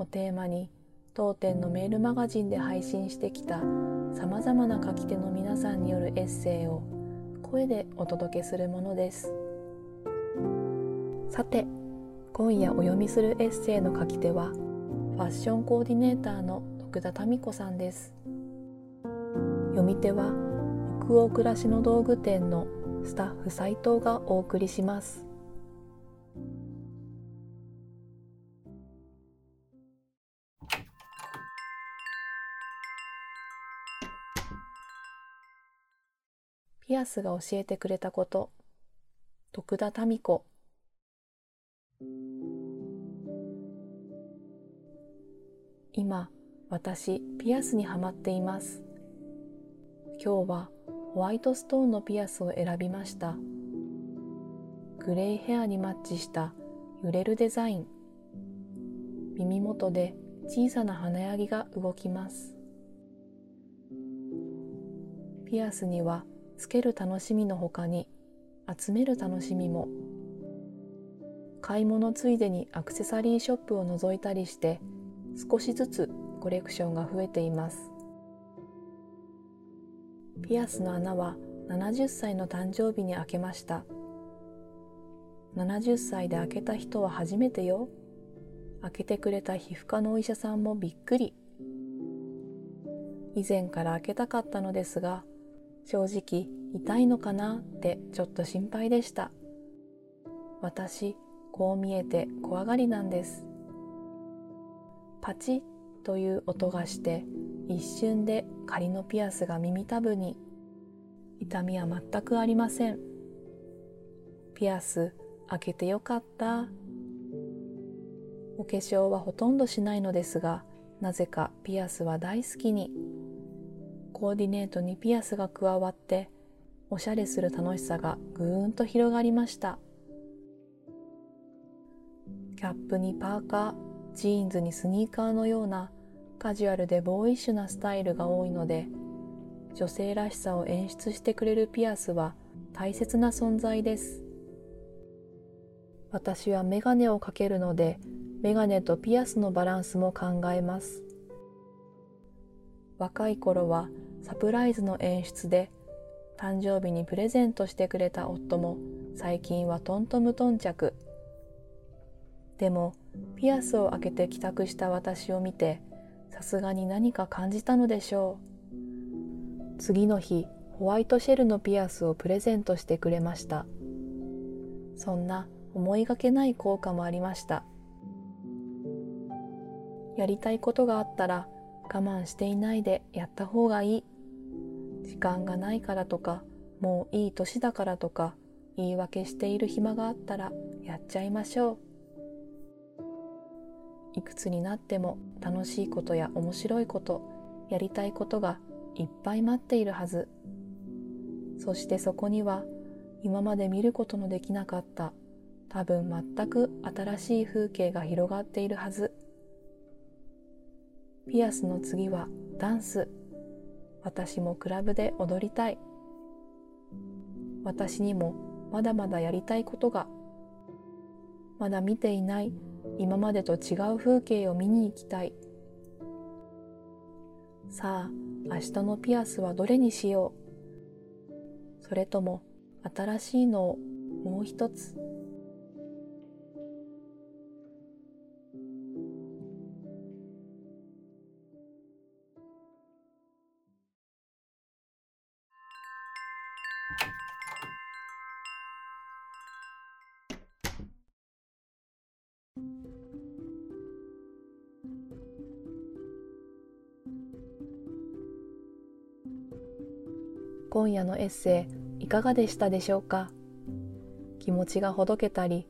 をテーマに当店のメールマガジンで配信してきたさまざまな書き手の皆さんによるエッセイを声でお届けするものです。さて今夜お読みするエッセイの書き手はファッションコーディネーターの徳田民子さんです。読み手は北欧暮らしの道具店のスタッフ斉藤がお送りします。ピアスが教えてくれたこと。徳田民子。今私ピアスにはまっています。今日はホワイトストーンのピアスを選びました。グレイヘアにマッチした揺れるデザイン。耳元で小さな華やぎが動きます。ピアスにはつける楽しみのほかに集める楽しみも買い物ついでにアクセサリーショップを覗いたりして少しずつコレクションが増えています。ピアスの穴は70歳の誕生日に開けました。70歳で開けた人は初めてよ。開けてくれた皮膚科のお医者さんもびっくり。以前から開けたかったのですが正直痛いのかなってちょっと心配でした。私こう見えて怖がりなんです。パチッという音がして一瞬で仮のピアスが耳たぶに。痛みは全くありません。ピアス開けてよかった。お化粧はほとんどしないのですがなぜかピアスは大好きに。コーディネートにピアスが加わおしゃれする楽しさがぐーんと広がりました。キャップにパーカージーンズにスニーカーのようなカジュアルでボーイッシュなスタイルが多いので女性らしさを演出してくれるピアスは大切な存在です。私はメガネをかけるのでメガネとピアスのバランスも考えます。若い頃はサプライズの演出で誕生日にプレゼントしてくれた夫も最近はトントムトン着でもピアスを開けて帰宅した私を見てさすがに何か感じたのでしょう。次の日ホワイトシェルのピアスをプレゼントしてくれました。そんな思いがけない効果もありました。やりたいことがあったら我慢していないでやった方がいい。時間がないからとかもういい年だからとか言い訳している暇があったらやっちゃいましょう。いくつになっても楽しいことや面白いことやりたいことがいっぱい待っているはず。そしてそこには今まで見ることのできなかった多分全く新しい風景が広がっているはず。ピアスの次はダンス。私もクラブで踊りたい。私にもまだまだやりたいことが。まだ見ていない今までと違う風景を見に行きたい。さあ明日のピアスはどれにしよう。それとも新しいのをもう一つ。今夜のエッセイいかがでしたでしょうか？気持ちがほどけたり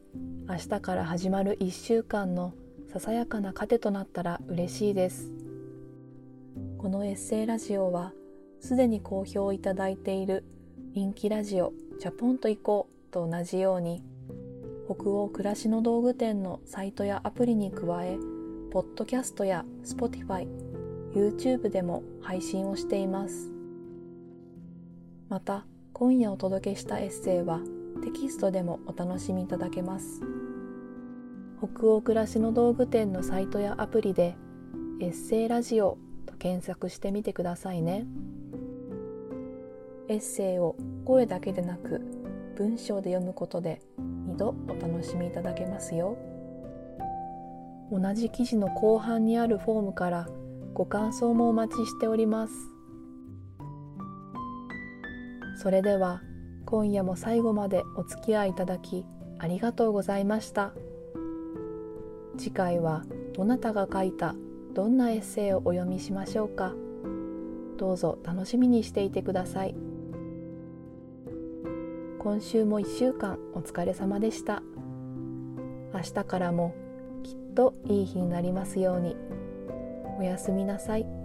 明日から始まる1週間のささやかな糧となったら嬉しいです。このエッセイラジオはすでに好評いただいている人気ラジオ「チャポンと行こう」と同じように北欧暮らしの道具店のサイトやアプリに加えポッドキャストや Spotify、YouTube でも配信をしています。また今夜お届けしたエッセイはテキストでもお楽しみいただけます。北欧暮らしの道具店のサイトやアプリでエッセイラジオと検索してみてくださいね。エッセイを声だけでなく文章で読むことで2度お楽しみいただけますよ。同じ記事の後半にあるフォームからご感想もお待ちしております。それでは今夜も最後までお付き合いいただきありがとうございました。次回はどなたが書いたどんなエッセイをお読みしましょうか。どうぞ楽しみにしていてください。今週も1週間お疲れ様でした。明日からもきっといい日になりますように。おやすみなさい。